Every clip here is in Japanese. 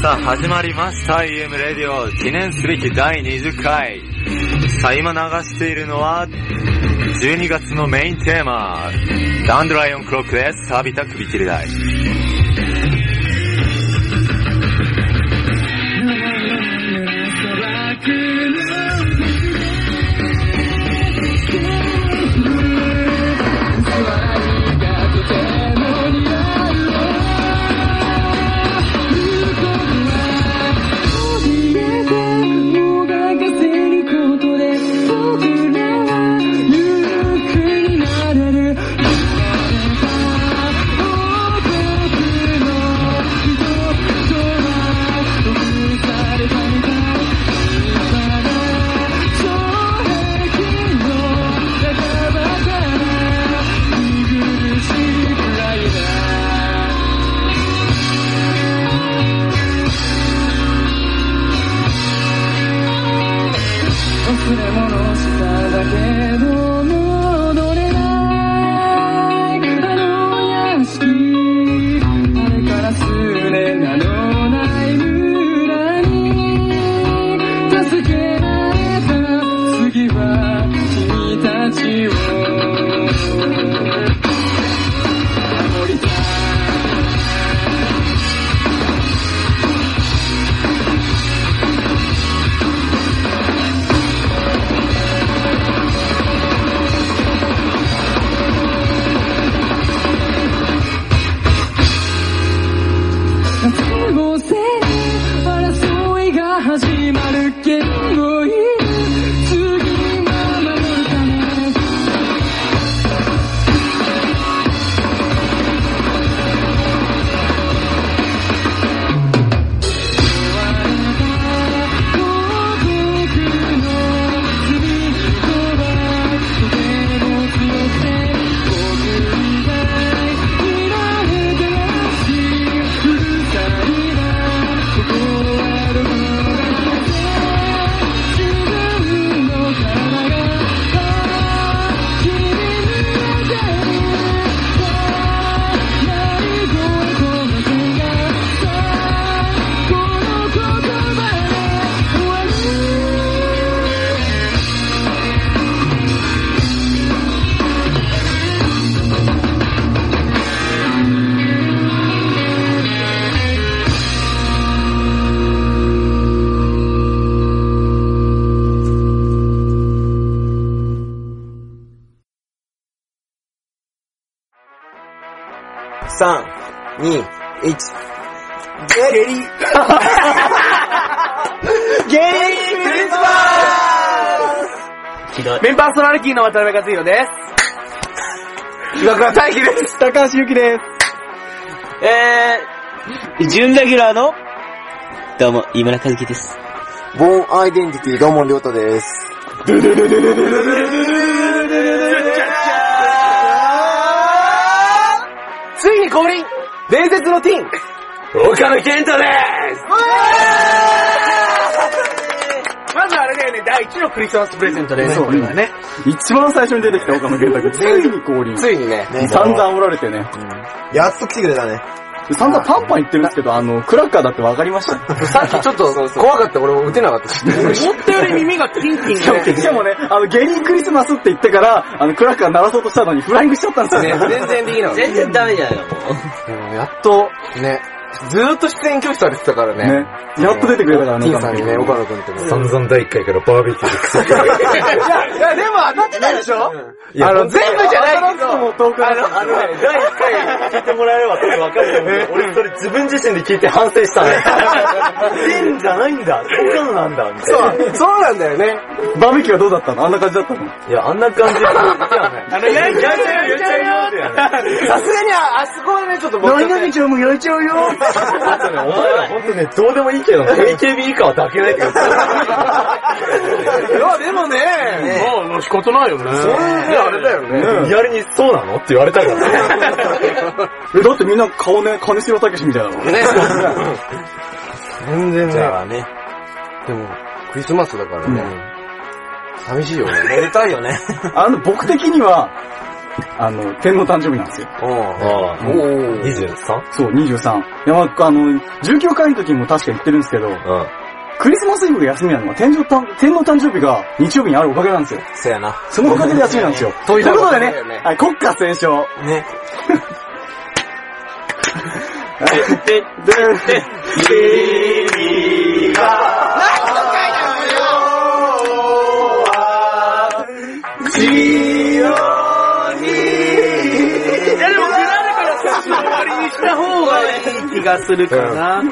さあ、始まりました EM レディオ記念すべき第20回。さあ、今流しているのは、12月のメインテーマ、ダンドライオンクロックです。錆びた首切り台。ソナリティの渡辺和弘です。岩倉大輝です。高橋ゆきです。えー、準レギュラーの、どうも、井村和樹です。ボーンアイデンティティ、どうもりょうたです。ついに降臨伝説のティーン岡野健太ですね、第1のクリスマスプレゼントです。そうこれはね。一番最初に出てきた岡野健太君、ついに降臨。ついにね。散々おられてね。やっと来てくれたね。散々パンパン言ってるんですけど、あの、クラッカーだって分かりました。さっきちょっと怖かった俺も打てなかったし。思ったより耳がキンキンしかもしかもね、あの、ゲリークリスマスって言ってから、あの、クラッカー鳴らそうとしたのにフライングしちゃったんですよね。ね、全然できなかった。全然ダメじゃんよ、もうんやっと、ね、ずーっと出演拒否されてたからね。ね。やっと出てくれたからティーンさんにね、岡野くんってね。散々第1回からバーベキューで草いや、いや、でも当たってたでしょ？いやあの、全部じゃないけど、もう遠くなあの、あのね、第1回聞いてもらえればそれわかると思うけど、俺それ自分自身で聞いて反省したね。テンじゃないんだ、岡野なんだ。そう、そうなんだよね。バーベキューはどうだったの？あんな感じだったの？いや、あんな感じで。あの、やっちゃうよ、やっちゃうよ。さすがにあ、あそこはね、ちょっと僕。何々ちゃんも焼いちゃうよあとね、お前らほんとね、どうでもいいけど、AKB 以下は抱けないって言っていや、でもね、もう、もう仕方ないよね。それであれだよね。リアルにそうなのって言われたからね。え、だってみんな顔ね、金城武みたいなの。ね。全然ね。じゃあね。でも、クリスマスだからね。寂しいよね。めでたいよね。あの、僕的には、あの、天皇誕生日なんですよ。ああ、おー。23? そう、23。いや、まあ、あの、19回の時も確か言ってるんですけど、うん。クリスマスイブが休みなのは天皇誕天皇誕生日が日曜日にあるおかげなんですよ。そやな。そのおかげで休みなんですよ。とということでねはい、国歌斉唱。ね。で、で、したがするかな。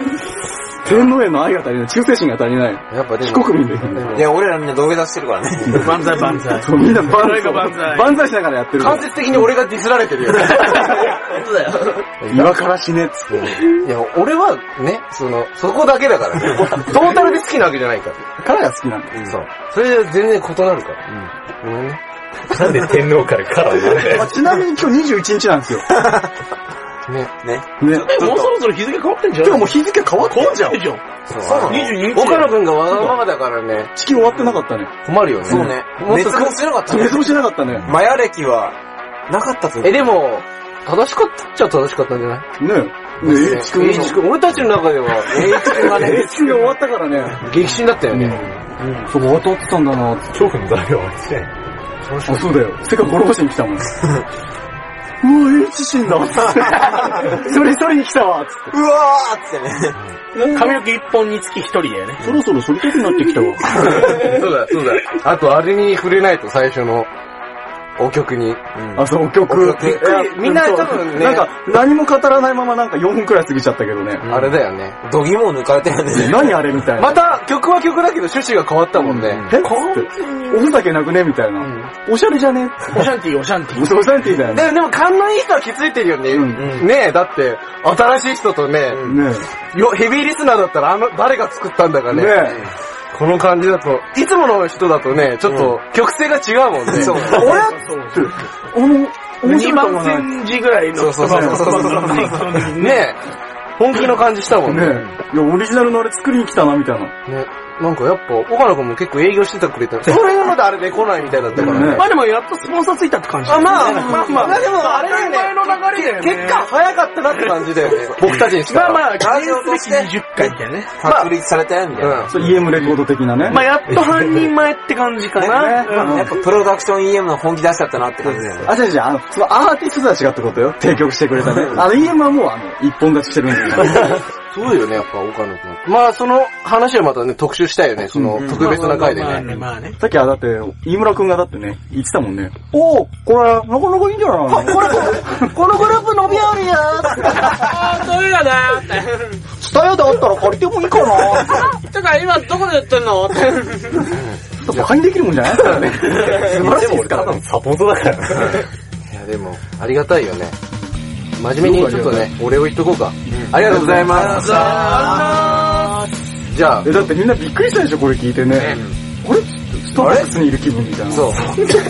天皇への愛が足りない、忠誠心が足りない。やっぱで非も、国民で。いや、俺らみんな土下座してるからね。万歳万歳。そう、みんな万歳が万歳万歳しながらやってる。間接的に俺がディスられてるよ。そうだよ。今から死ねっつって。いや、俺はね、その、そこだけだからね。トータルで好きなわけじゃないから。からが好きなんだよ。そう。それで全然異なるから。うん。ごめんね。なんで天皇からカラーなんだよあ。ちなみに今日21日なんですよ。ね。ね。ね。もうそろそろ日付変わってんじゃん。今日もう日付変わってんじゃん。じゃん。そうなの22日岡野くんがわがままだからね、地球終わってなかったね。困るよね。そうね。熱望してなかったね。熱もしなかったね。マヤ歴は、なかったえ、でも、正しかったっちゃ正しかったんじゃない？ねねえ、H 君。H 君、俺たちの中では、H 君がね、H 君が終わったからね。激震だったよね。そう、終わったってたんだな。恐怖の材料は。あ、そうだよ。世界滅ぼしに来たもん。うわ、H 死んだっつって。それそれに来たわっつって。うわーってね。髪の毛一本につき一人だよね。そろそろそりたくなってきたわ。そうだ、そうだ。あと、あれに触れないと、最初の、お曲に。あ、そう、曲。びっくりみんな多分ねなんか、何も語らないままなんか4分くらい過ぎちゃったけどね。あれだよね。度肝を抜かれたよね。何あれみたいな。また、曲は曲だけど趣旨が変わったもんね。え？おふざけなくねみたいな。おしゃれじゃね？オシャンティーオシャンティー。おしゃれって言うだよね。でも、でも勘のいい人は気づいてるよね。うんねえ、だって、新しい人とね、ねよヘビーリスナーだったら、あの、誰が作ったんだかえ。ね。ねこの感じだと、いつもの人だとね、ちょっと、曲性が違うもんね。そう。え。俺あの、面2白いかも万な。センチぐらいのそうそうそうそうそう。ねえ、本気の感じしたもんね。いや、オリジナルのあれ作りに来たな、みたいな。ね。なんかやっぱ、岡野くんも結構営業してたくれた。そういうのであれで来ないみたいだったからねね。まあでもやっとスポンサーついたって感じだあ。まあ、まあまあ、でもあれだよね。前の流れだよね。結果早かったなって感じだよね。僕たちにしたら。まあまあ、記ラジオ念すべきとして。20回みたいなね。確立されたよ、みたいな。そう、EM レコード的なね。まあやっと半人前って感じかな。やっぱプロダクション EM の本気出しちゃったなって感じだよね。あ、違う違う、あの、そのアーティストたちがってことよ。提供してくれたね。あの、EM はもう、あの、一本立ちしてるんですよ。そうよね、やっぱ岡野くん。まあ、その話はまたね、特集したいよね、その特別な回でね。まあね、まあね。さっきはだって、飯村くんがだってね、言ってたもんね。おおこれ、なかなかいいんじゃない？のこれ、このグループ伸びあるやあー、そういうのだスタヤであったら借りてもいいかな てか今どこでやってんの？ちょっとにできるもんじゃない？ですからね。素晴らしいですから。サポートだから。いや、でも、ありがたいよね。真面目にちょっとね、お礼を言っとこうか。ありがとうございます。じゃあえ、、だってみんなびっくりしたでしょ、これ聞いてね。これ、ストバックスにいる気分みたいな。そう。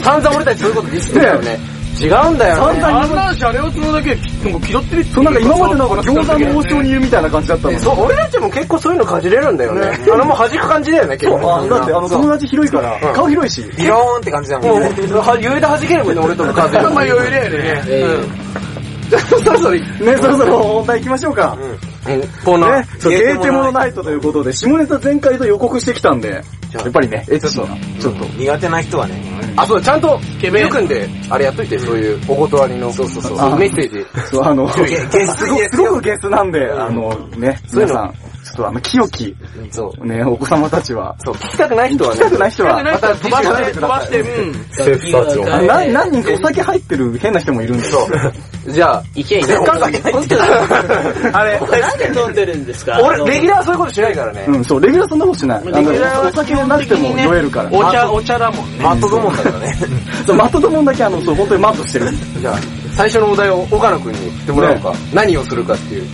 散々俺たちそういうことディスってたよね。違うんだよね。あんなシャレオツのだけ、なんか気取ってるってそうなんか今までなんか餃子の王将にいるみたいな感じだったのに。そう、俺たちも結構そういうの感じれるんだよね。あのもう弾く感じだよね、結構。あだってあの友達広いから、顔広いし。ビローンって感じだもんね。もう、は余裕で弾けるもんね、俺との風。まあ余裕だよね。じゃあ、そろそろ、ね、そろそろ本題行きましょうか。うん、コーナーね、。そう、ゲーテモノナイトということで、下ネタ全開と予告してきたんで、やっぱりね、エッチな、ちょっと。苦手な人はね。あ、そう、ちゃんと、ケベくんで、あれやっといて、そういうお断りの。そうそうそうあメッセージ。そう、あの、ゲゲスすごすごくゲスなんで、あの、ね、そういうの皆さん、ちょっとあの、清き、そう。ね、お子様たちは、そう、聞きたくない人はね。聞きたくない人は、また飛ばして、飛ばして、うん。セーフサーチを。何人かお酒入ってる変な人もいるんで。そう。じゃあ、いけいけ。あれ、なんで飲んでるんですか？俺、レギュラーはそういうことしないからね。うん、そう、レギュラーそんなことしない。レギュラーはお酒なくても酔えるから。お茶、お茶だもんね。マットドモンだからね。そう、マットドモンだけあの、そう、本当にマットしてる。じゃあ、最初のお題を岡野くんに振ってもらおうか。何をするかっていう。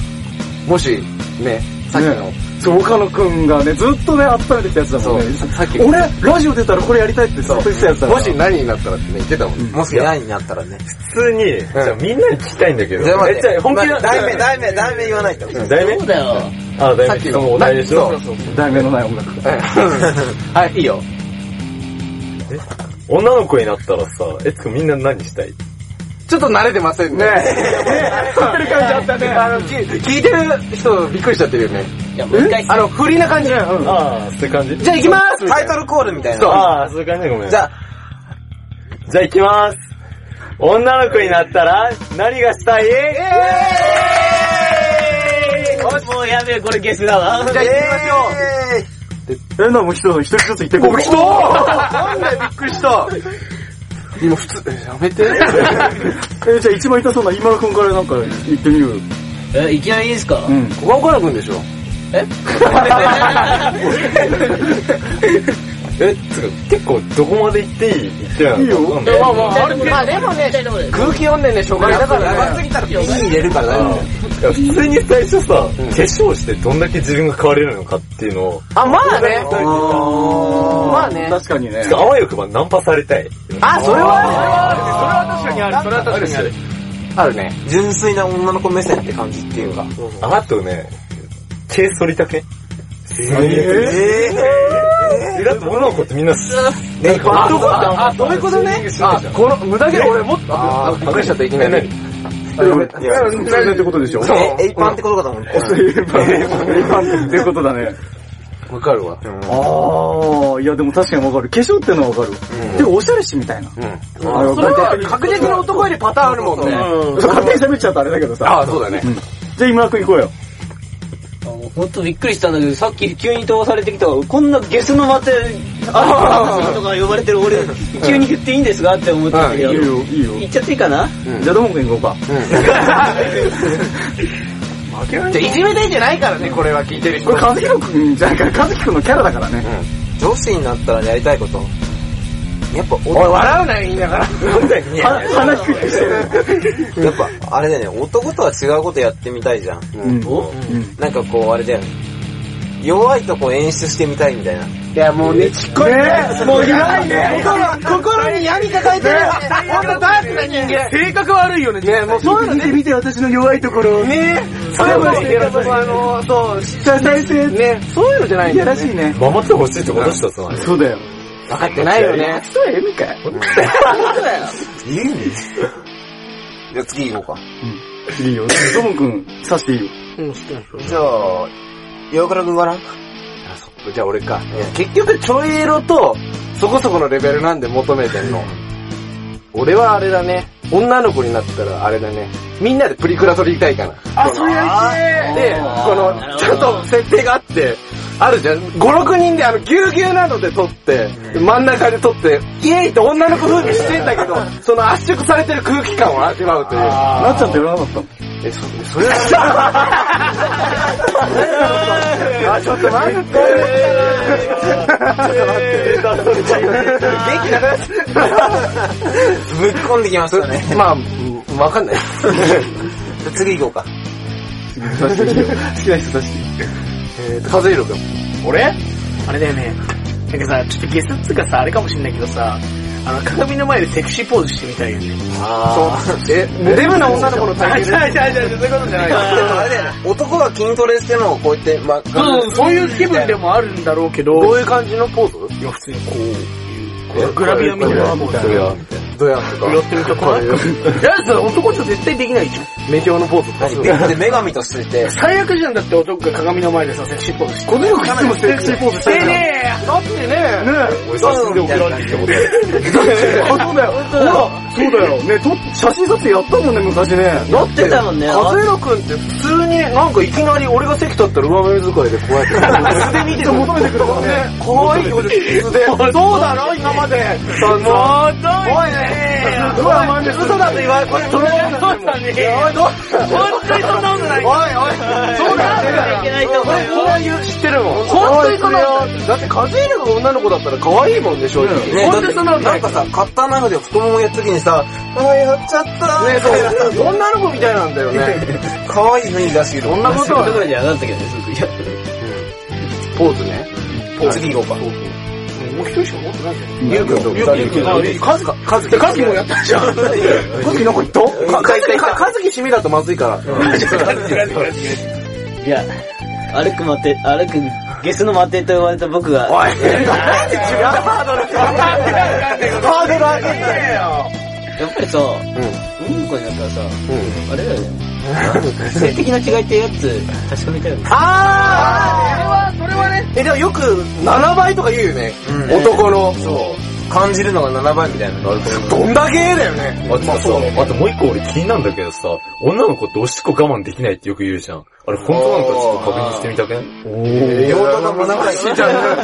もし、ね、さっきの、ねそう、岡野くんがね、ずっとね、温めてきたやつだもんね。さっき俺、ラジオ出たらこれやりたいってずっと言ってたやつだ。もし何になったらってね、言ってたもん。もし何になったらね。普通に、じゃあみんなに聞きたいんだけど。じゃあ待って、え本気な、題名、題名、題名言わないと。題名？そうだよ。あ、題名さっきのお題でしょ？題名のない音楽。はい、いいよ。女の子になったらさ、えつくみんな何したい？ちょっと慣れてませんね。ね撮 ってる感じあったね。あの、き聞いてる人びっくりしちゃってるよね。いや、もう一回あの、不利な感じ。うん。ああ、そういう感じ？じゃあ行きますタイトルコールみたいな。ああ、そういう感じね、ごめん。じゃあ、じゃあ行きます。女の子になったら、何がしたい？もうやべえ、これゲスだわ。じゃあ行ってみましょう。え、な、もう一人、一人ずつ行ってこう。人なんでびっくりした。今普通、えやめて。え、じゃあ一番痛そうな今田くんからなんか言ってみようよ。え、いきなりいいですかうん。小川岡田くんでしょ え、つうか、結構どこまで行っていい行ってないいいよわかんないまあまあ、まあでもね、空気読んでね、紹介だからね。長すぎたらピー入れるから大丈いや普通に最初さ、化粧してどんだけ自分が変われるのかっていうのを、あ、まあね。夫。まあね。確かにねつ。かあわよくばナンパされたい。あ、それはあるね。それは確かにある。それは確かにある。あるね。純粋な女の子目線って感じっていうか。あとね、毛剃りたけええだって女の子ってみんな、えあ、どこだあ、そういうことね。あ、この、無駄毛俺もっと、あ、びっくりしちゃった、いきなり。いや、それってことでしょえ、一般ってことかと思って。一般っていうことだね。わかるわ。ああ、いやでも確かにわかる。化粧ってのはわかる。てか、おしゃれしみたいな。うん。それは確実に男よりパター。ンあるもんね。うん。そう勝手に喋っちゃうとあれだけどさ。ああ、そうだね。じゃあ今田くん行こうよ。ほんとびっくりしたんだけど、さっき急に飛ばされてきたこんなゲスの待て、あーとか呼ばれてる俺、急に振っていいんですかって思ってたけど、いいよ、いいよ。言っちゃっていいかなじゃあどーもくん行こうか。じゃあ、いじめてんじゃないからね、これは聞いてる人。これ、和弘くんじゃないから、和樹くんのキャラだからね。女子になったらやりたいこと。やっぱ、おい、笑うなよ、言いながら。は鼻低くしてる。やっぱ、あれだよね、男とは違うことやってみたいじゃん。うん。なんかこう、あれだよね。弱いとこ演出してみたいみたいな。いや、もうね、ちっこいね。もういないね。心、心に闇抱えてる。ほんとダークな人間。性格悪いよね。ね、もうそういうのね。見て見て、私の弱いところ。ねそれも、あの、そう、支えて。ね、そういうのじゃないいやらしいね。守ってほしいってことしたさ。そうだよ。分かってないよね。そうや、意味かいじゃあ次行こうか。いいよ。ドームくん、刺していいよ。じゃあ、岩倉くんかなじゃあ俺か。結局ちょいエロとそこそこのレベルなんで求めてんの。俺はあれだね。女の子になったらあれだね。みんなでプリクラ撮りたいかな。あ、それやで、この、ちゃんと設定があって、あるじゃん。5、6人であの、ぎゅうぎゅうなので撮って、真ん中で撮って、イエーイって女の子風にしてんだけど、その圧縮されてる空気感を味わうという。なっちゃんって言わなかった？のえ、そ、それは、あ、ちょっと待って。ちょっと待って。元気なくなっぶっ込んできましたね。た。まあ、うんわかんない。じゃあ次行こうか。好きな人刺していい？えーと、和弘くん。俺？あれだよね。なんかさ、ちょっとゲスっつうかさ、あれかもしんないけどさ、あの、鏡の前でセクシーポーズしてみたいよね。そう。え、デブな女の子の体型で？違う違う違う、そういうことじゃないでもあれだよね、男が筋トレしてるのをこうやって、ま、うん、そういう気分でもあるんだろうけど、どういう感じのポーズ？いや、普通にこうグラビアみたいなポーズ。どうやどうやとか。やってみたくないいや、それ男と絶対できないじゃん。目標のポーズって何ベッで女神としてて、最悪じゃんだって男が鏡の前でさ、セクシーポーズして。この子いつもセクシーポーズしてる。ねだってね、俺写真で送られてきたことあ、そうだよ。ほら、そうだよ。ね、と、写真撮影やったもんね、昔ね。だって、たもんね和弘くんって普通になんかいきなり俺が席立ったら上目遣いでこうやって、素で見てる。求めてくるからね。かわいいよ、素で。そうだろ、今まで。その、おいねうわ、マジ嘘だと言われ、これ、それ、そうだね。おい、どう本当にそんなことない。おいおい、そうだよいけないと思うよこういう知ってるもん。本当にその、だって和弘が女の子だったら可愛いもんね、正直。本当ってにそんなことなないんかさ、カッターナイフで太ももやった時にさ、あーやっちゃったねそう、女の子みたいなんだよね。可愛い雰囲気出してる。そんなことはところじゃなかったけどね、すぐ。いやポーズね。次行こうか。もう一人しか持ってないじゃん。ゆうくんと二人。あ、いいカズか。カズか。カズもやったじゃん。カズキなんか言ったか、か、か、かずき締めだとまずいから。いや、歩く待て、歩く、ゲスの待てと言われた僕が、おい、なんで自分ハードルハードル上げてよ。やっぱりさ、女の子になったらさ、あれだよね。性的な違いってやつ、確かめたよね。あーそれは、それはね。え、でもよく7倍とか言うよね。男の。そう。感じるのが7倍みたいなのがあるとどんだけだよね。あとさ、あともう一個俺気になるんだけどさ、女の子っておしっこ我慢できないってよく言うじゃん。あれ本当なのかちょっと確認してみたくねえー、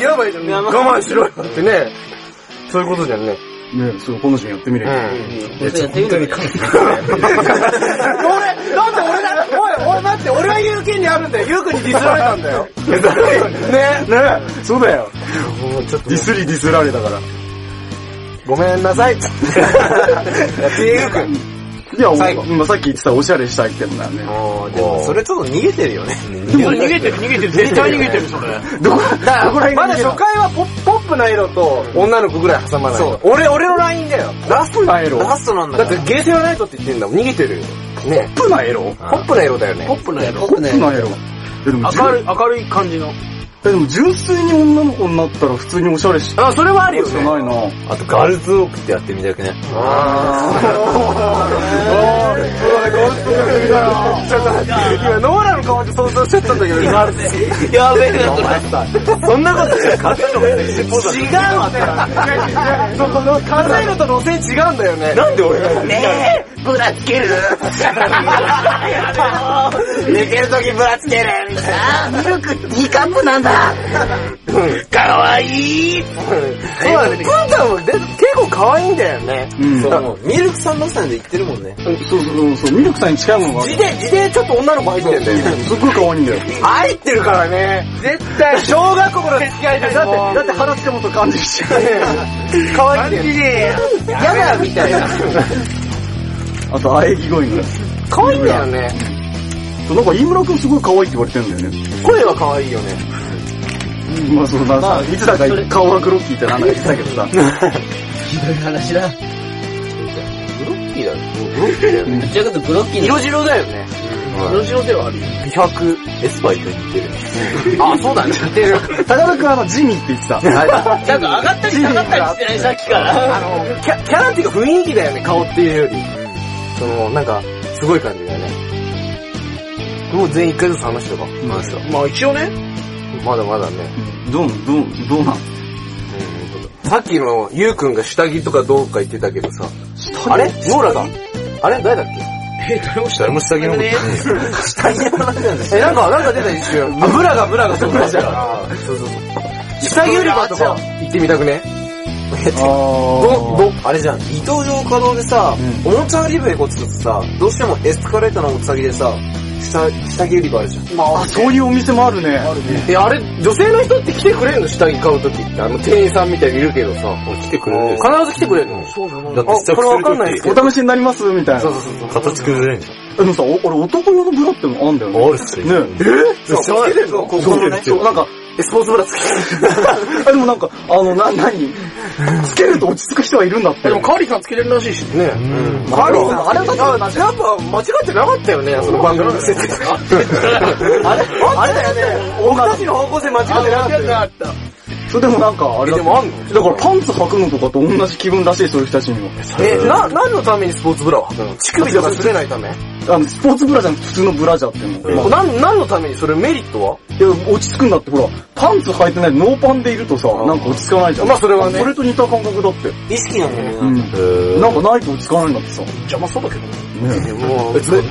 やばいじゃん。我慢しろよってね。そういうことじゃんね。ね、そう、この人やってみれば。やってみる俺、なんで俺だ、おい、おい待って、俺は言う権利あるんだよ。ゆうくんにディスられたんだよ。ね。ねそうだよ。ディスりディスられたから。ごめんなさい。やってゆうくん。いや、今さっき言ってたおしゃれしたいってのだよね。でもそれちょっと逃げてるよね。逃げてる逃げてる、絶対逃げてるそれ。どこ、だどこら辺まだ初回はポッポップな色と女の子ぐらい挟まない。そう俺、俺のラインだよ。ラストな色ラストなんだ。だってゲーセンはナイトって言ってんだもん。逃げてるよ。ねポップな色ポップな色だよね。ポップな色。ポップな色。明るい、明るい感じの。えでも純粋に女の子になったら普通におしゃれしあ、それはあるよしかね。ないな。あとガールズウォークってやってみたくね今、ノーラの顔で想像しちゃったんだけど、今、やべえな、そんなことじゃ勝手の違うわそこの、考えると路線違うんだよね。なんで俺がねえ、ブラつける 寝てるときブラつけるあーミルクティーカップなんだかわいいそうだね。プーちゃんもで結構可愛いんだよね。うん。そう、ミルクさんのさんで言ってるもんね。そうそうそう、ミルクさんに近いものがある字。で、字でちょっと女の子入ってんだよね。すっごい可愛いんだよ。入ってるからね。絶対。小学校の付き合いでだって、だって腹つけもと感じしちゃう。可愛いんだよ。やだみたいな。あと、喘ぎ声が。可愛いんだよね。なんか、飯村くんすごい可愛いって言われてんだよね。声は可愛いよね。まあ、そうだな、いつだか顔がクロッキーってなんだか言ってたけどさ。ひどい話だ。ブロッキーだよ。ブロッキーだよね。どちらかというとブロッキーの色白だよね。色白ではあるよ。美白エスパイと似てる。あ、そうだね。似てる。高田くんあの、ジミーって言ってた。なんか上がったり下がったりしてない？さっきから。あの、キャキャラっていうか雰囲気だよね、顔っていうより。その、なんか、すごい感じだよね。もう全員一回ずつ話してば。まあさ。まあ一応ね。まだまだね。どう、どう、どうなんさっきのゆうくんが下着とかどうか言ってたけどさ。あれ？ノーラがあれ？誰だっけ？え、誰も誰も下着のこと言ってねえよ下着の話なんだよ。え、なんか、なんか出た一瞬。あ、ブラが、ブラが、そうブラじゃん。そうそうそう。下着売り場とか行ってみたくね？あど、ど、あれじゃん、伊東洋華堂でさ、おもちゃ売り場行こうって言ってさ、どうしてもエスカレーターの大きさぎでさ、下、下着売り場あるじゃん。あ、そういうお店もあるね。え、あれ、女性の人って来てくれんの？下着買うときって。あの、店員さんみたいにいるけどさ。来てくれる必ず来てくれんの？そうだな。だって試着するあこれわかんないですお試しになります？みたいな。そうそうそう。形崩れんじでもさ、お俺男用のブラってのあんだよね。ゃん。あるっすよ。ねそう、つけてるの？ここのね。そう、なんか、え、スポーツブラつけ でもなんか、あの、な、なにつけると落ち着く人はいるんだって。でもカーリーさんつけてるらしいしね。うん。あれ、あれだって、やっぱ間違ってなかったよね、その番組の設定。あれ？あれだよね。僕たちの方向性間違ってなかった。それでもなんか、あれだでもあんの？だからパンツ履くのとかと同じ気分らしい、そういう人たちにも。え、な、何のためにスポーツブラを履くの乳首とか擦れないため？あの、スポーツブラじゃなくて普通のブラジャーっての。まあなん、何のためにそれメリットは？いや、落ち着くんだって、ほら、パンツ履いてないノーパンでいるとさ、なんか落ち着かないじゃん。まあそれはねそれと似た感覚だって。意識なんだよね。うん。なんかないと落ち着かないんだってさ。邪魔そうだけどね。ねもえ、それ、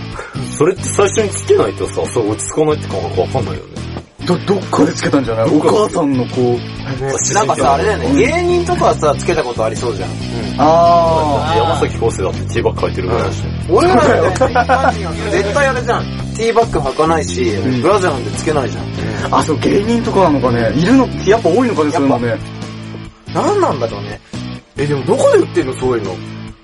それって最初につけないとさ、そう落ち着かないって感覚わかんないよね。ど、どっかでつけたんじゃない？お母さんのこう、なんかさ、あれだよね、芸人とかはさ、つけたことありそうじゃん。あ山崎康生だってティーバッグ書いてるぐらいだしね。俺らの一般人は絶対あれじゃん。ティーバッグ履かないし、ブラジャーなんてつけないじゃん。ー。あ、そう、芸人とかなのかね。いるのってやっぱ多いのかね、そういうのね。何なんだろうね。え、でもどこで売ってんの？そういうの。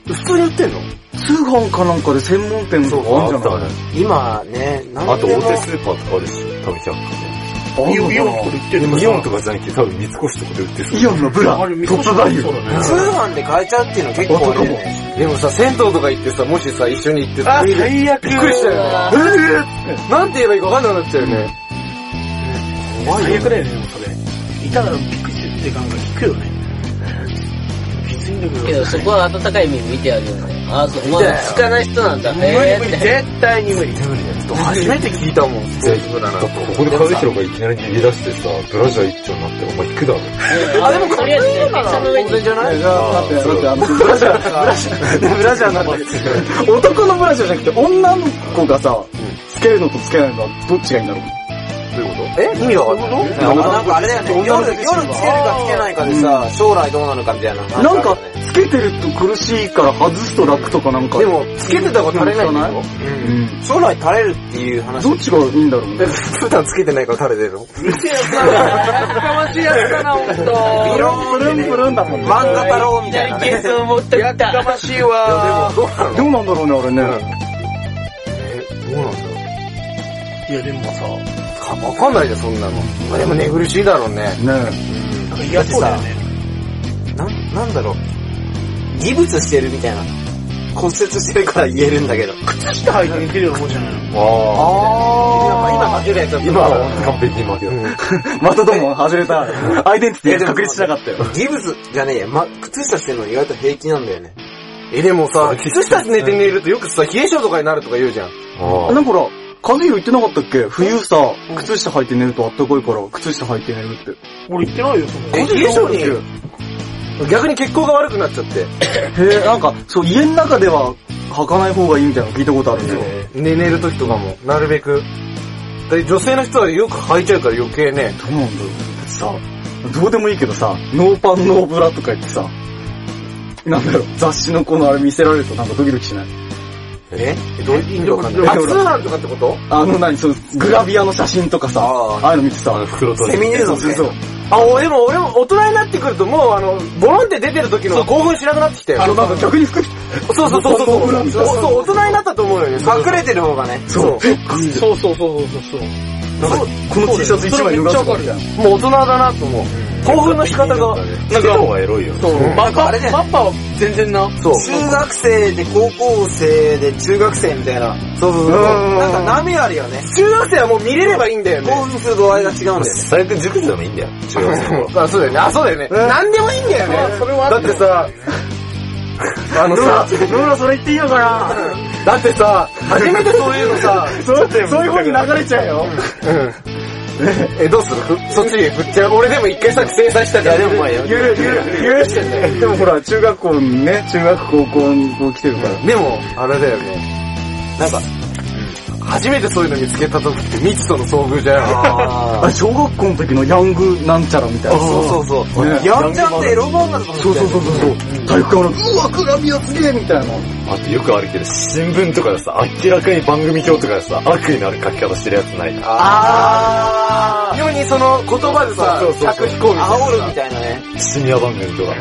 普通に売ってんの？通販かなんかで専門店とかあるんじゃない？今ね、何あと大手スーパーとかあるし、多分百貨あんのかなイオンとかで売ってる店。イオンとかじゃなくて多分三越とかで売ってそう。イオンのブラ、トップバリュー。通販で買えちゃうっていうの結構あるよね。でもさ、銭湯とか行ってさ、もしさ、一緒に行ってあ、それで最悪。びっくりしたよね。えーなんて言えばいいか分かんなくなっちゃうよね。最悪だよね、でもそれ。いたらびっくりするって感が聞くよね。けどそこは温かい目見てあげるね。あ、そう、まあ、つかない人なんだ。無理へ無理。絶対に無理。初めて聞いたもん、スポーツブラな。だってここで和弘がいきなり逃げ出してさ、ブラジャー一丁になってお前引くだろ。あ、でもとりあえずね、電車の上に。当然じゃないだって、だってあの、ブラジャー、ブラジャー、ブラジャーなんて、男のブラジャーじゃなくて、女の子がさ、つけるのとつけないのはどっちがいいんだろう？え？意味がわかんないなんかあれだよね、夜、夜つけるかつけないかでさ、将来どうなるかみたいな。なんか、つけてると苦しいから外すと楽とかなんか。でも、つけてた方が足りないんだよ。うん。将来垂れるっていう話。どっちがいいんだろう？ね。普段つけてないから垂れてるの？かましいやつだな、ほんと。プルンプルンプルンだもんね。漫画太郎みたいなね。ケースを持ってやっきた。かましいわ。どうなのどうなんだろうね、あれね。どうなんだろいや、でもさ、うかわかんないじゃん、そんなの。まあでも寝苦しいだろうね。ねなんか嫌そうだよね。なん、なんだろう。ギブスしてるみたいな。骨折してるから言えるんだけど。靴下履いて寝てるようなもんじゃないのああー。今負けるやつは今は完璧に負ける。またどうも外れた。アイデンティティ確立しなかったよ。ギブスじゃねえや。ま、靴下してるの意外と平気なんだよね。え、でもさ、靴下寝て寝るとよくさ、冷え性とかになるとか言うじゃん。あなんかほら、和弘言ってなかったっけ？冬さ、靴下履いて寝るとあったかいから、靴下履いて寝るって。俺言ってないよ、そんな。え、冷え性に逆に血行が悪くなっちゃって。へえ、なんか、そう、家の中では履かない方がいいみたいなの聞いたことあるんだよ。ね、寝る時とかも、なるべく。で女性の人はよく履いちゃうから余計ね。どうなんだろうだってさ、どうでもいいけどさ、ノーパンノーブラとか言ってさ、なんだろう、雑誌のこのあれ見せられるとなんかドキドキしない？え？どういう意味でわかんない。いや初販とかってことあの何、その、グラビアの写真とかさ、あああいうの見てさ、袋取り。セミネーゾンね。そうそう。あ、おでも俺も大人になってくるともうあの、ボロンって出てる時の興奮しなくなってきたよ。あの、なんか逆に服そうそうそう。そうそう、大人になったと思うよね。隠れてる方がね。そう。そうそうそうそうそう。この T シャツ一枚脱がすそれめっちゃわかるみたいな。もう大人だなと思う。興奮の仕方が。つけた方がエロいよ。そう、マッパ、あれじゃんマッパは全然な。そう。中学生で高校生で中学生みたいな。そうそうそう。なんか波があるよね。中学生はもう見れればいいんだよね。興奮する度合いが違うんだよね。最悪塾でもいいんだよ。中学生の頃。あ、そうだよね。あ、そうだよね。なんでもいいんだよね。それはだってさ、あのさ、ノーラそれ言っていいのかな？だってさ、初めてそういうのさ、そうそういう風に流れちゃうよ。うん。え、どうする？ふそっちに振っちゃう俺でも一回さ、制裁したじゃん。でもまあゆる、ゆる、許してんだよ。でもほら、中学校にね、中学高校に来てるから。でも、あれだよね。なんか、初めてそういうの見つけた時って未知との遭遇じゃん。あ、小学校の時のヤングなんちゃらみたいな。そうそうそう。ねやんちゃんってエロ漫画だと思そうそうそうそう。体育館の、うわ、グラビアすげえみたいな。あとよくあるけど、新聞とかでさ、明らかに番組表とかでさ、悪意のある書き方してるやつない？あー。ようにその言葉でさそうそう、そう着飛行みたいな。煽るみたいなね。深夜番組とか。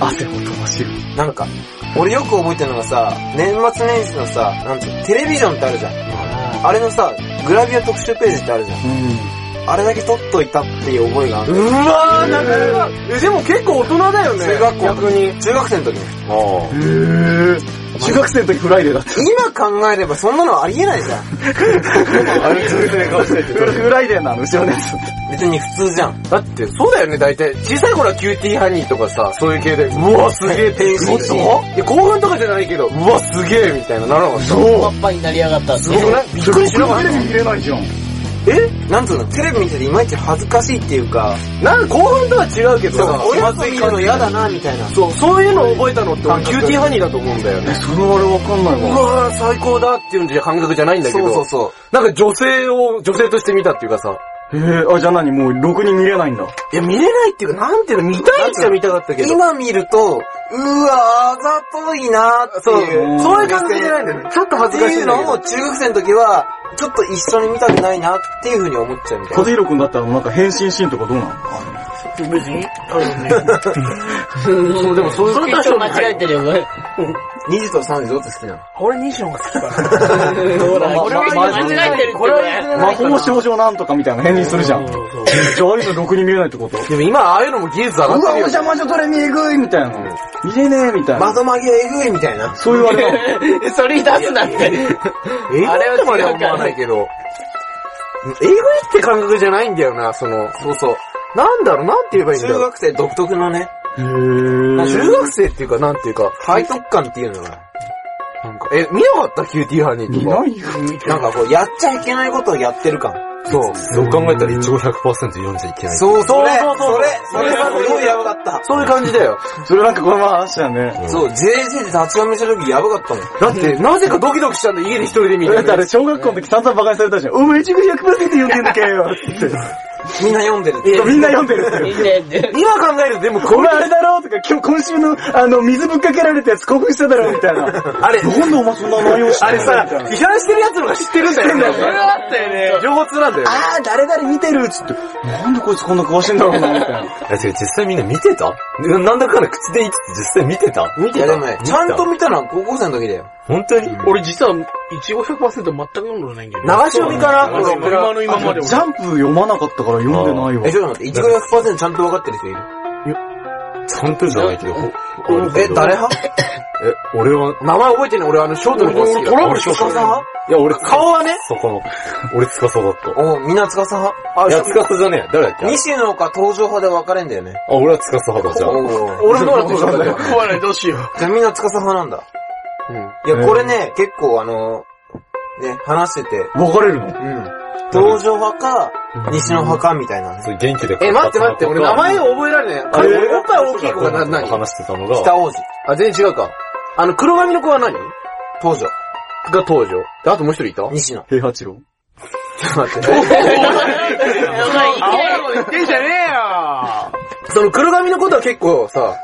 汗を飛ばしる。なんか、俺よく覚えてるのがさ、年末年始のさ、なんつうの、テレビジョンってあるじゃん。あれのさ、グラビア特集ページってあるじゃん。うん。あれだけ撮っといたっていう覚えがある。うわー、なかなか。え、でも結構大人だよね。中学校逆に。中学生の時に。ああ。へー。中学生の時フライデーだった。今考えればそんなのありえないじゃん。あれ、冷たい顔してて。フライデーなの、後ろのや別に普通じゃん。だって、そうだよね、大体。小さい頃はキューティーハニーとかさ、そういう系で、うわ、すげえ、天使。といや、興奮とかじゃないけど、うわ、すげえ、みたいな、ならなかった。つ。パッパになりやがった。すごくない？びっくりしなかったテレビ見れないじゃん。え？なんつうの？テレビ見てていまいち恥ずかしいっていうか、なんか興奮とは違うけどさ、親と見るの嫌だな、みたいな。そう、そういうのを覚えたのって俺キューティーハニーだと思うんだよね。それはあれわかんないうわ。わー、最高だっていうんじゃ感覚じゃないんだけど、そうそうそう。なんか女性を女性として見たっていうかさ、へー、あ、じゃあ何？もう、ろくに見れないんだ。いや、見れないっていうか、なんていうの、見たいっちゃ見たかったけど。今見ると、うわあざといなってそう、いう。そういう感じじゃないんだよね。ちょっと恥ずかしいっていう。のを中学生の時は、ちょっと一緒に見たくないなっていう風に思っちゃうみたいな。和弘くんだったらなんか変身シーンとかどうなの？別に、あのね、そう、でもそういうその人間違えてるよ、これ。2時と3時どっち好きなの俺西野が好きかな。ほら、俺は間違えてるこれは魔法少女なんとかみたいな変身するじゃん。じゃあああいうのろくに見れないってこと？でも今、ああいうのも技術上がうわ、ってるよ。お邪魔女トレミえぐいみたいな。見れねえみたいな。窓曲げえぐいみたいな。そういうあれなの。それに出すなって。えぐいとまでは思わないけど、えぐいって感覚じゃないんだよな、その、そうそう。なんだろう、なんて言えばいいんだ？ろう。中学生独特のね。中学生っていうか、なんていうか、背徳感っていうのかな。なんか、え、見なかった？キューティーハニーとか。ないよ。なんかこう、やっちゃいけないことをやってる感。そう。そう考えたらイチゴ100%読んじゃいけない。そう、それ、そうそうそうそれ、それがすごいやばかった。そういう感じだよ。それなんかこの前話したよね。そう、JJ で立ち読みした時やばかったもん。だって、なぜかドキドキしたんだ、家で一人で見て だってあれ小学校の時散々馬鹿にされたじゃん。お前イチゴ100%読んでんだけよって。みんな読んでるって。そうみんな読んでるって。みんなやって。今考えると、でもここれあれだろとか、今日今週の、あの、水ぶっかけられたやつ興奮しただろみたいな。あれ、なんでお前そんな内容してあれさ、批判してるやつのが知ってるんだよね。それはあったよね。情報通なんだよね。あー、誰々見てるっつって、なんでこいつこんな顔してんだろうな、みたいな。え、違う実際みんな見てた？ななんだかんだ口で言いつつ実際見てた？見ていやでもね、ちゃんと見たのは高校生の時だよ。本当に？俺実は、いちご100%全く読んだことないんだよね。流し読みかな俺今の今までジャンプ読まなかったから読んでないわえ、。ちょっと待って、いちご100%ちゃんと分かってる人いるちゃんとじゃないけど。ほえ、誰派え、俺は、名前覚えてんの俺あの、ショートの子が好きだ。トラブルしよう司派いや俺、顔はね、そこの、俺司だった。おみんな司派あいや、司じゃねえ。誰だっけあ西野か登場派で分かれんだよね。俺は司派だ、じゃあ。俺どうなってるんだよ。怖いどうしよう。じゃあみんな司派なんだ。いや、これね、結構あの、ね、話してて、分かれるのうん。登場派か、西野派かみたいなね。そう元気でえ、待って待って、俺名前を覚えられない。あれ、おっぱい大きい子がな、何？話してたのが、北王子、あ、全然違うか。あの、黒髪の子は何？が登場、登場。で、あともう一人いた？西野。平八郎。ちょっと待って。青いこと言ってんじゃねえよその黒髪のことは結構さ、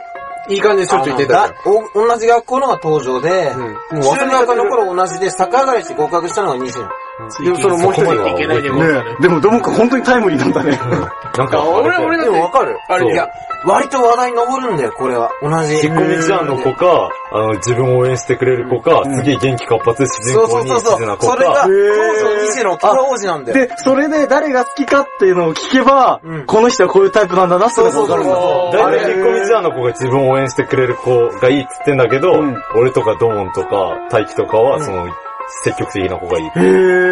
いい感じでしょっちゅう言ってたじゃん。だお同じ学校のが登場で、うんもう中学の頃同じで逆上がりして合格したのが西野。でもそのもう一人は。いけないでも。ねえ、でも、どもか本当にタイムリーなんだね。なんか、俺、俺だでって、もわかるあれいや、割と話題に上るんだよ、これは。同じ。引っ込みちゃんの子か、あの、自分を応援してくれる子か、すげえ元気活発で主人そう公にそうそうそう一途な。子それが、か、登場西野北王子なんだよ。で、それで誰が好きかっていうのを聞けば、うんこの人はこういうタイプなんだなってのがわかるんだ。大体引っ込みちゃんの子が自分を応援してくれる子がいいっつってんだけど、うん俺とかドモンとか大輝とかは、その、積極的な子がいい。へ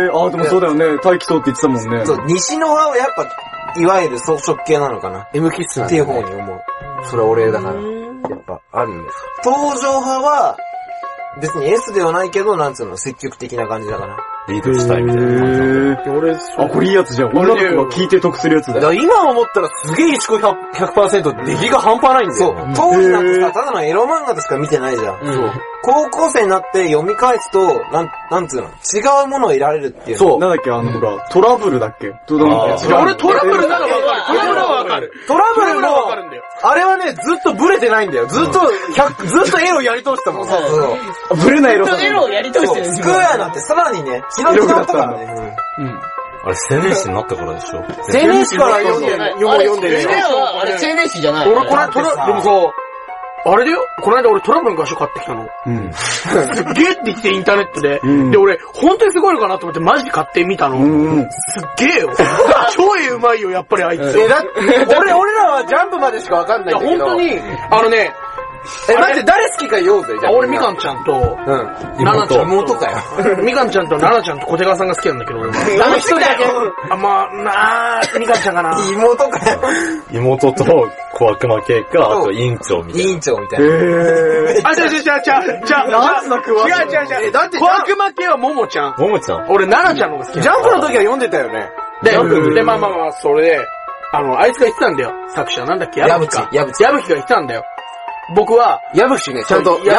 ー、あーでもそうだよね。大気そうって言ってたもんね。そう、西野派はやっぱ、いわゆる装飾系なのかな。M キッスなんっていう方に思う。それは俺だから。やっぱ、あるんです。登場派は、別に S ではないけど、なんつうの、積極的な感じだから。リードしたいみたいな感じだあ、これいいやつじゃん。女の子が聞いて得するやつだよ。だから今思ったらすげえ一子100%、100%出来が半端ないんだよ。そう。当時なんてさ、ただのエロ漫画でしか見てないじゃん。そう。高校生になって読み返すと、なん、なんつうの、違うものを得られるっていう。そう。なんだっけ、あの、ほら、トラブルだっけ？俺トラブルならわかる。トラブルはわかる。トラブルトラブルはわかもるんだよ。あれはね、ずっとブレてないんだよ。ずっと、100、ずっとエロやり通してたもん。そうそう。ブレないエロさ。エロをやり通してるんス。クエアなんてさらにね、ひどくなったからね。あれ、青年誌になったからでしょ？青年誌から読んでる、読もう読んでるよ。あれ青年誌じゃない。俺これでもさ、あれだよこの間俺トラブルの画集買ってきたの。うん。すっげえって言ってインターネットで。うんで、俺、本当にすごいのかなと思ってマジで買ってみたの。うん。すっげえよ。超えうまいよ、やっぱりあいつ。え、だって、俺、俺らはジャンプまでしかわかんいや、ないんだけど。本当に、あのね、え、待って、誰好きか言おうぜ、じゃあ。俺みかんちゃんと、うん。ななちゃんと。妹かよ。みかんちゃんとななちゃんと小手川さんが好きなんだけど、俺は。あの一人だけ。あ、まあ、なあ、みかんちゃんかな。妹かよ。妹と小悪魔系か、あと委員長みたい委な。員長みたいな。へー。あ、違う違う違う違う違う。なんつうの詳しい違う違う違う。えだって小悪魔系はももちゃん。ももちゃん？俺、ななちゃんの方が好きジャンプの時は読んでたよね。で、で、まあまあまあ、それで、あの、あいつが言ってたんだよ。作者、なんだっけ？矢吹か。矢吹矢吹が言ってたんだよ。僕は、矢吹ね、ちゃんと。や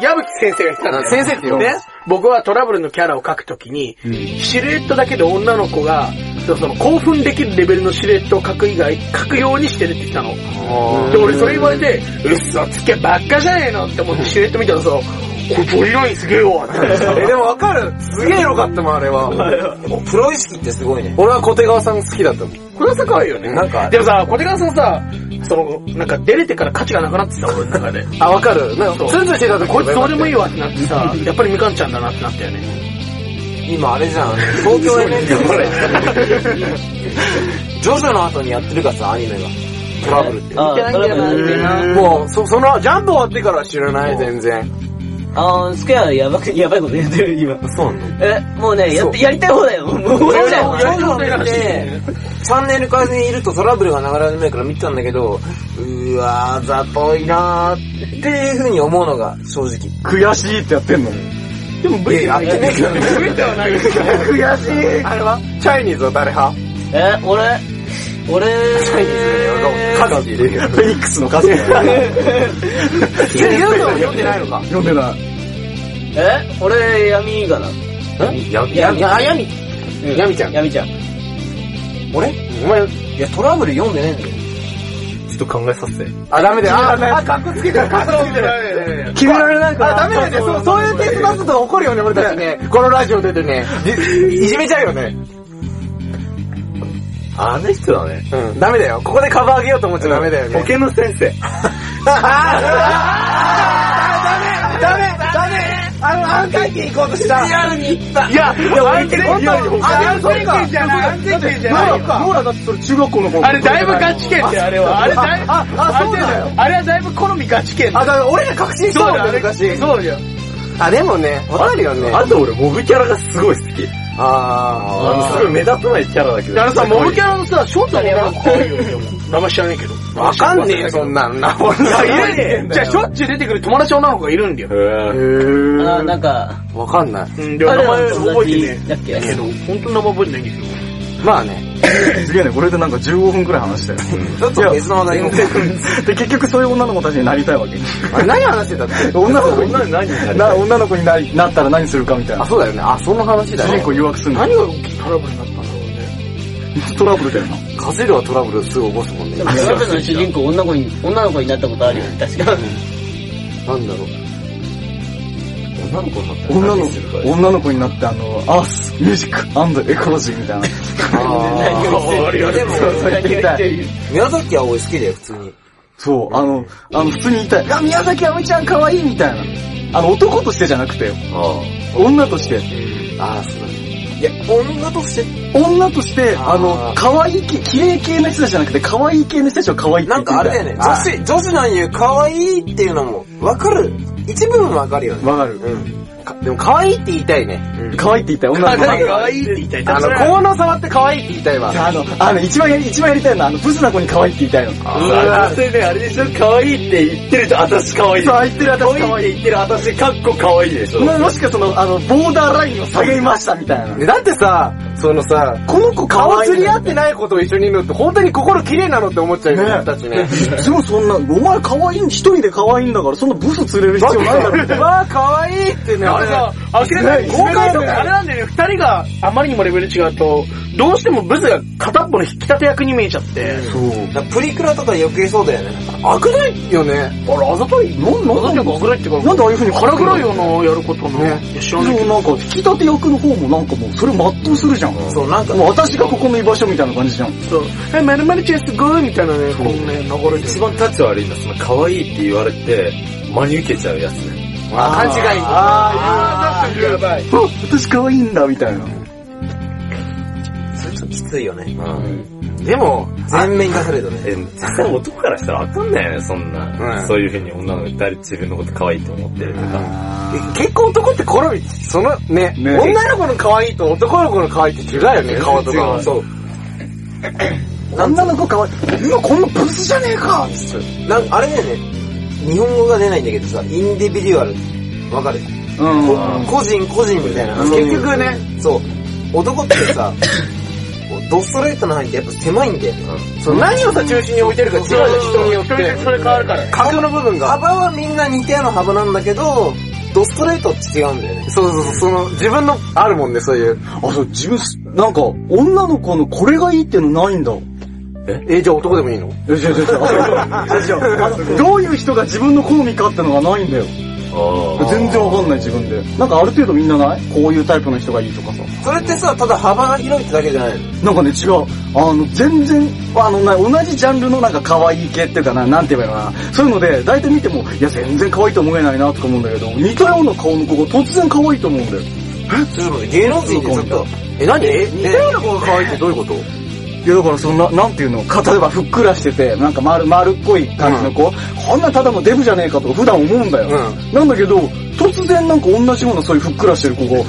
矢吹、先生が言ってたんだよ。先生ってよ。ね、僕はトラブルのキャラを描くときに、シルエットだけで女の子が、その興奮できるレベルのシルエットを描く以外、描くようにしてるって言ってたの。で、俺それ言われて、嘘つけばっかじゃねえのって思ってシルエット見たらさ、これボディラインすげえわって。え、でもわかる。すげえエロかったもん、あれは。プロ意識ってすごいね。俺は小手川さん好きだったもん。これはさ可愛いよね。なんかでもさ、小手川さんさ、その、なんか出れてから価値がなくなってた、俺の中で。あ、わかる。なんか、ツンツンしてた時こいつどうでもいいわってなってさ、やっぱりみかんちゃんだなってなったよね。今あれじゃん、東京 NHK ジョジョの後にやってるからさ、アニメが。トラブルって。あ、トラブルってな。もう、そ、その、ジャンプ終わってからは知らない、全然。あー、スケアやばく、やばいこと言ってる、今。そうなの？え、もうね、やって、やりたい方だよ。もう、俺じゃん。長女見て、チャンネル変えずにいるとトラブルが流れ始めるから見てたんだけど、うーわー、ざといなーっていう風に思うのが正直。悔しいってやってんのでも、いや、やってねえけどね。ではないです悔しいあれはチャイニーズは誰派え、俺、俺、カズ入れるよ。フェニックスの数ユウトは読んでないのか読んでない。え、俺、闇かな。や、やや、や、やみ、うん闇ちゃん闇ちゃん。俺？お前、いや、トラブル読んでねえんだよ。ちょっと考えさせて。あ、ダメだよ。あ、あ、カッコつけてる、カッコつけてる。決められないかあ、ら。ダメだよね。そう、そういうテスト出すと怒るよね、俺たちね。このラジオ出てね。いいじめちゃうよね。あの人だね。うん、ダメだよ。ここでカバー上げようと思っちゃダメだよね。保健の先生。あの、安会計行こうとした。リアルに行った。いや、いや、安会計リアルにあ、安会計じゃない。安会計じゃないよ。ノーラだってそれ中学校の頃。あれだいぶガチ剣だよ、あれは。あれだいぶ、あ、あ、そうだよ。あれはだいぶ好みガチ剣だあ、だから俺ら確信したもんね、昔。そうだよ。あ、でもね、わかるよね。あと俺、モブキャラがすごい好き。ああの、すごい目立たないキャラだけど。あのさ、モブキャラのさ、ショートの。名前知らないけど。ー。わかんねえよ、そんなんな。俺いや、いるね。じゃあ、しょっちゅう出てくる友達女の子がいるんだよ。へーあー、なんか、わかんない。うん、でも名前覚えてねだっけ？えけど、本当の名前覚えてないけど。まあね。すげえね、これでなんか15分くらい話したよ。ちょっと別の話題にで、結局そういう女の子たちになりたいわけ。あれ何話してたって女の子に何になりたいな女の子になりなったら何するかみたいなあ、。そうだよね。あ、そんな話だよ主人公誘惑するの。何がトラブルになった？トラブルだよな。カゼルはトラブルすぐ起こすもんねで。も、トラブルの主人公、女の子に、女の子になったことあるよね、確か。なんだろう。女の子になったら女の何するか、女の子になってあの、アース、ミュージックエコロジーみたいな。あー でも、それ言いたい。宮崎葵好きだよ、普通に。そう、あの、あの、普通に言いたい。あ、宮崎あおいちゃん可愛いみたいな。あの、男としてじゃなくてよ。あ女として。ああ、そうだね。いや、女として、女として、あの、可愛い系、綺麗系の人たちじゃなくて、可愛い系の人たちを可愛いってなん言ってみたいかあれだよね、女子、女子なんいう可愛いっていうのも、わかる。一部分わかるよね。わかる。うん。かでも可愛いって言いたいね。可愛いって言ったよ、女の子。可愛いって言いたい。あの、小物触って可愛いって言いたいわ。あの、あの、一番やり、一番やりたいのは、あの、ブスな子に可愛いって言いたいの。あ。それね、あれでしょ可愛いって言ってると、私可愛い。そう、言ってる私可愛い。可愛いって言ってる私、かっこ可愛いでしょ。ももしかその、あの、ボーダーラインを下げましたみたいな。でだってさ、そのさ、この子可顔。釣り合ってない子と一緒にいるのって本当に心綺麗なのって思っちゃうよ、ね僕たちね。でもそんな、お前可愛い、一人で可愛いんだから、そんなブス釣れる必要ないだろ。わ あ、可愛いってね、あれさ、明らかに公開とかあれなんだよね、二人があまりにもレベル違うと、どうしてもブスが片っぽの引き立て役に見えちゃって。そう。プリクラとか余計そうだよね。悪ないよね。あれ、あざといなん、なんあざといか悪いってか、なんでああいう風に腹黒いよな、やることの。ね知らないけど。そう、なんか、引き立て役の方もなんかもう、それ全うするじゃん。そう、なんか、もう私がここの居場所みたいな感じじゃん。そう。え、まるまるちゃんすごいみたいなね、こうね、流れて一番タッチ悪いのは、その可愛いって言われて、真に受けちゃうやつね。あ勘違い。あー、確かにやばい。あ、私可愛いんだ、みたいな。それちょっときついよね。うん。でも、全面に出されるとね。え、実際男からしたらわかんないよね、そんな。うんそういう風に女の子誰自分のこと可愛いと思ってるとか。結構男って好み、そのね、ね女の子の可愛いと男の子の可愛いって違うよね、顔とか。そう。女の子可愛い。うわ、こんなブスじゃねえかつって。なんあれだよね、日本語が出ないんだけどさ、インディビデュアル。わかる？うん。こ個人個人みたいな。うん結局ね、そう。男ってさ、ドストレートの範囲ってやっぱ狭いんだよね。そう何をさ、中心に置いてるか違うじゃん、人によって。それ変わるからね。角の部分が。幅はみんな似たような幅なんだけど、ドストレートって違うんだよね。そうそうそう、その、自分の、あるもんね、そういう。あ、そう、自分す、なんか、女の子のこれがいいっていうのないんだ。え、じゃあ男でもいいの？え、違う違う違う。違う違うあのどういう人が自分の好みかってのがないんだよ。あ全然わかんない自分で。なんかある程度みんなない？こういうタイプの人がいいとかさ。それってさ、ただ幅が広いってだけじゃないの？なんかね、違う。あの、全然、あの、な同じジャンルのなんか可愛い系っていうかな、なんて言えばいいのかな。そういうので、大体見ても、いや、全然可愛いと思えないなとか思うんだけど、似たような顔の子が突然可愛いと思うんだよ。ちょっと？芸能人ってちょっと、え、何？え、似たような子が可愛いってどういうこと？いやだからそんな、なんていうの、か例えばふっくらしてて、なんか丸、丸っこい感じの子、こんなんただのデブじゃねえかとか普段思うんだよ。なんだけど、突然なんか同じようなそういうふっくらしてる子が、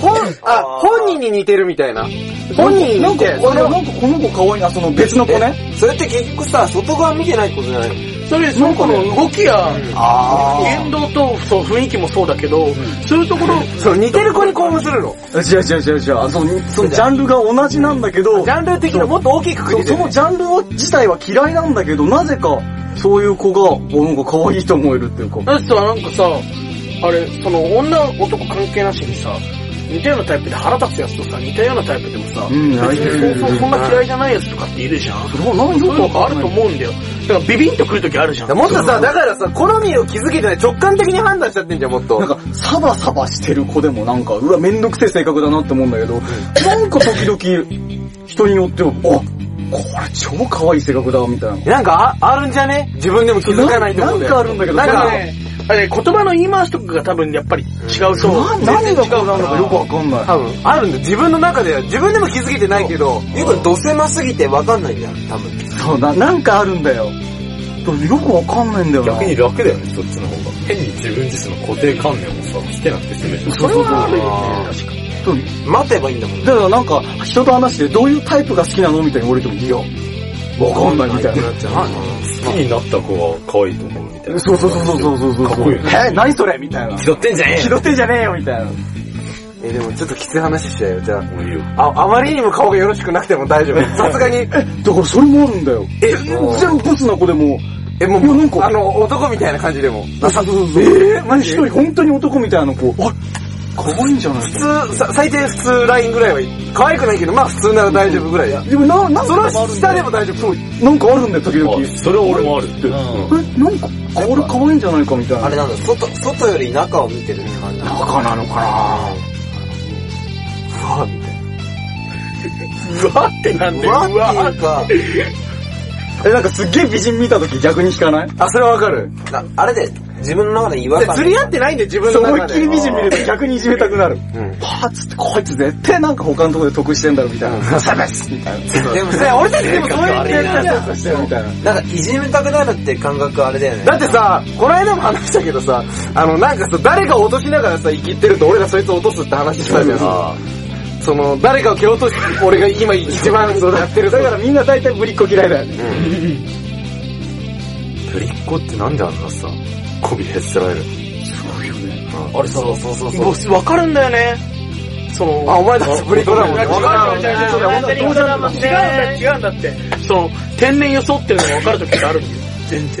ほん、あ、本人に似てるみたいな。本人になんか、似てあれなんかこの子可愛いな、その別の子ね。それって結局さ、外側見てないことじゃないの？それ、その子の動きや、あ言動と、そう、雰囲気もそうだけど、そういうところ、そう、似てる子に興奮するの。違う違う違う違う。その、そのジャンルが同じなんだけど、ジャンル的にもっと大きくくそそのジャンルを自体は嫌いなんだけど、なぜか、そういう子が、おなんか可愛いと思えるっていうか。だってさ、なんかさ、あれ、その女男関係なしにさ、似たようなタイプで腹立つやつとさ、似たようなタイプでもさ、うん別にそうそうそんな嫌いじゃないやつとかっているじゃん。それは何そういうのがあると思うんだよ。だからビビンとくるときあるじゃん。もっとさ、だからさ、好みを気づけてない直感的に判断しちゃってんじゃん、もっと。なんか、サバサバしてる子でもなんか、うわ、めんどくせえ性格だなって思うんだけど、なんか時々、人によっては、あ、これ超可愛い性格だ、みたいな。なんかあ、あるんじゃね自分でも気づかないとな思うんんだよ。かあるんだけど、なんかね、あれ、言葉の言い回しとかが多分やっぱり違うと、あな何がこうなのかよくわかんない。多分、あるんだよ。自分の中では、自分でも気づけてないけど、ゆうくん、どせますぎてわかんないんだよ、多分。そうな、なんかあるんだよ。よくわかんないんだよな。逆に楽だよね、そっちの方が。変に自分自身の固定観念をさ、つけなくて済める。それはあるよね、確かに。そう待てばいいんだもん。だからなんか、人と話してどういうタイプが好きなのみたいに言われても、いや、わかんないみたいな。好きになった子が可愛いと思うみたいな。そうそうそうそうそうそう。かっこいいねえ、何それみたいな。気取ってんじゃねえよ気取ってんじゃねえよみたいな。え、でもちょっときつい話しちゃうよ、じゃもういいよ。あ。あ、まりにも顔がよろしくなくても大丈夫。さすがに。え、だからそれもあるんだよ。え、全部ブスな子でも、え、もう、なんかあの、男みたいな感じでも。あ、そうそうそう。えー、マジ一人本当に男みたいな子、あ、可愛いんじゃない普通、さ最低普通ラインぐらいはいい。可愛くないけど、まあ普通なら大丈夫ぐらいや。でもな、なんそかの下でも大丈夫。そう。なんかあるんだよ、時々。それは俺もあるって。うんえ、なんか、これ可愛いんじゃないかみたいな。あれなんだ、外、外より中を見てるって感じ中なのかなうわ、みたいな。うわってなんだよ、うわっていうか、え、なんかすっげえ美人見た時逆に引かない？あ、それはわかる。なあれで、自分の中で違和感。釣り合ってないんだよ、自分の中で。思いっきり美人見ると逆にいじめたくなる。んはぁ、つって、こいつ絶対なんか他のところで得してんだろ、みたいな。サバスみたいな。でもねさ、俺たちでもそういうやつやつしてるみたいな。なんかいじめたくなるって感覚あれだよね。だってさ、この間も話したけどさ、あの、なんかさ、誰かを落としながらさ、生きってると俺がそいつを落とすって話したじゃん。その、誰かを蹴落とし、俺が今一番そうやってる。だからみんな大体ぶりっ子嫌いだよね。ぶりっ子ってなんであんなさ、媚びへつられるあれそうそうそうそう。僕わかるんだよね。その、あ、お前たちブリコだもんね。違う違う違う違う違う違うんだって。その、天然装ってるのが分かるときってあるんだよ。全然。